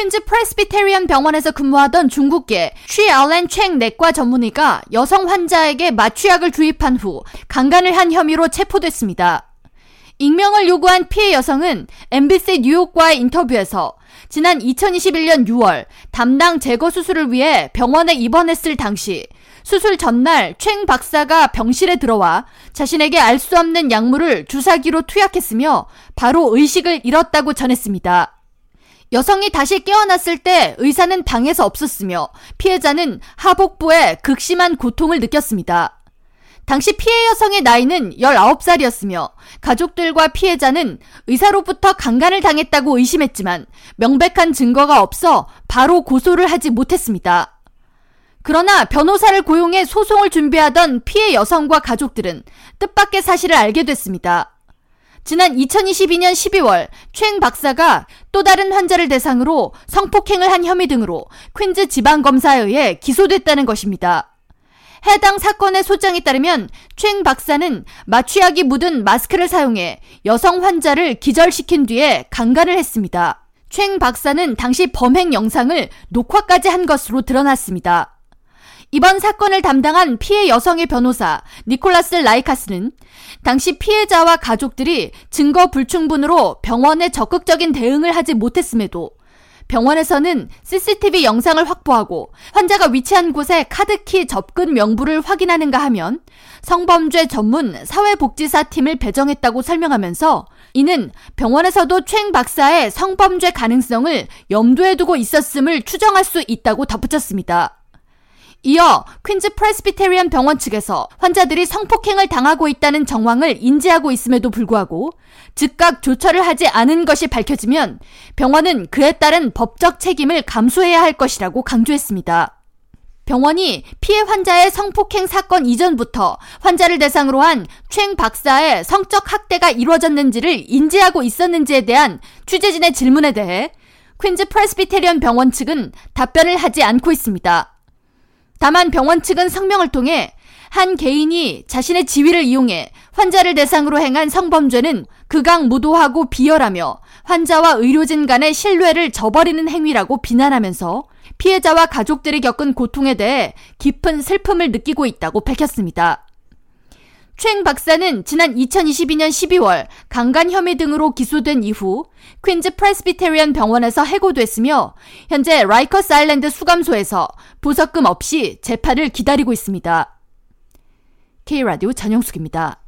퀸즈 프레스비테리언 병원에서 근무하던 중국계 쉬 알렌 챙 내과 전문의가 여성 환자에게 마취약을 주입한 후 강간을 한 혐의로 체포됐습니다. 익명을 요구한 피해 여성은 MBC 뉴욕과의 인터뷰에서 지난 2021년 6월 담당 제거 수술을 위해 병원에 입원했을 당시 수술 전날 챙 박사가 병실에 들어와 자신에게 알 수 없는 약물을 주사기로 투약했으며 바로 의식을 잃었다고 전했습니다. 여성이 다시 깨어났을 때 의사는 방에서 없었으며 피해자는 하복부에 극심한 고통을 느꼈습니다. 당시 피해 여성의 나이는 19살이었으며 가족들과 피해자는 의사로부터 강간을 당했다고 의심했지만 명백한 증거가 없어 바로 고소를 하지 못했습니다. 그러나 변호사를 고용해 소송을 준비하던 피해 여성과 가족들은 뜻밖의 사실을 알게 됐습니다. 지난 2022년 12월 최 박사가 또 다른 환자를 대상으로 성폭행을 한 혐의 등으로 퀸즈 지방검사에 의해 기소됐다는 것입니다. 해당 사건의 소장에 따르면 최 박사는 마취약이 묻은 마스크를 사용해 여성 환자를 기절시킨 뒤에 강간을 했습니다. 최 박사는 당시 범행 영상을 녹화까지 한 것으로 드러났습니다. 이번 사건을 담당한 피해 여성의 변호사 니콜라스 라이카스는 당시 피해자와 가족들이 증거 불충분으로 병원에 적극적인 대응을 하지 못했음에도 병원에서는 CCTV 영상을 확보하고 환자가 위치한 곳에 카드키 접근 명부를 확인하는가 하면 성범죄 전문 사회복지사 팀을 배정했다고 설명하면서 이는 병원에서도 최 박사의 성범죄 가능성을 염두에 두고 있었음을 추정할 수 있다고 덧붙였습니다. 이어 퀸즈 프레스비테리언 병원 측에서 환자들이 성폭행을 당하고 있다는 정황을 인지하고 있음에도 불구하고 즉각 조처를 하지 않은 것이 밝혀지면 병원은 그에 따른 법적 책임을 감수해야 할 것이라고 강조했습니다. 병원이 피해 환자의 성폭행 사건 이전부터 환자를 대상으로 한 최 박사의 성적 학대가 이루어졌는지를 인지하고 있었는지에 대한 취재진의 질문에 대해 퀸즈 프레스비테리언 병원 측은 답변을 하지 않고 있습니다. 다만 병원 측은 성명을 통해 한 개인이 자신의 지위를 이용해 환자를 대상으로 행한 성범죄는 극악무도하고 비열하며 환자와 의료진 간의 신뢰를 저버리는 행위라고 비난하면서 피해자와 가족들이 겪은 고통에 대해 깊은 슬픔을 느끼고 있다고 밝혔습니다. 최 박사는 지난 2022년 12월 강간 혐의 등으로 기소된 이후 퀸즈 프레스비테리언 병원에서 해고됐으며 현재 라이커스 아일랜드 수감소에서 보석금 없이 재판을 기다리고 있습니다. K라디오 전영숙입니다.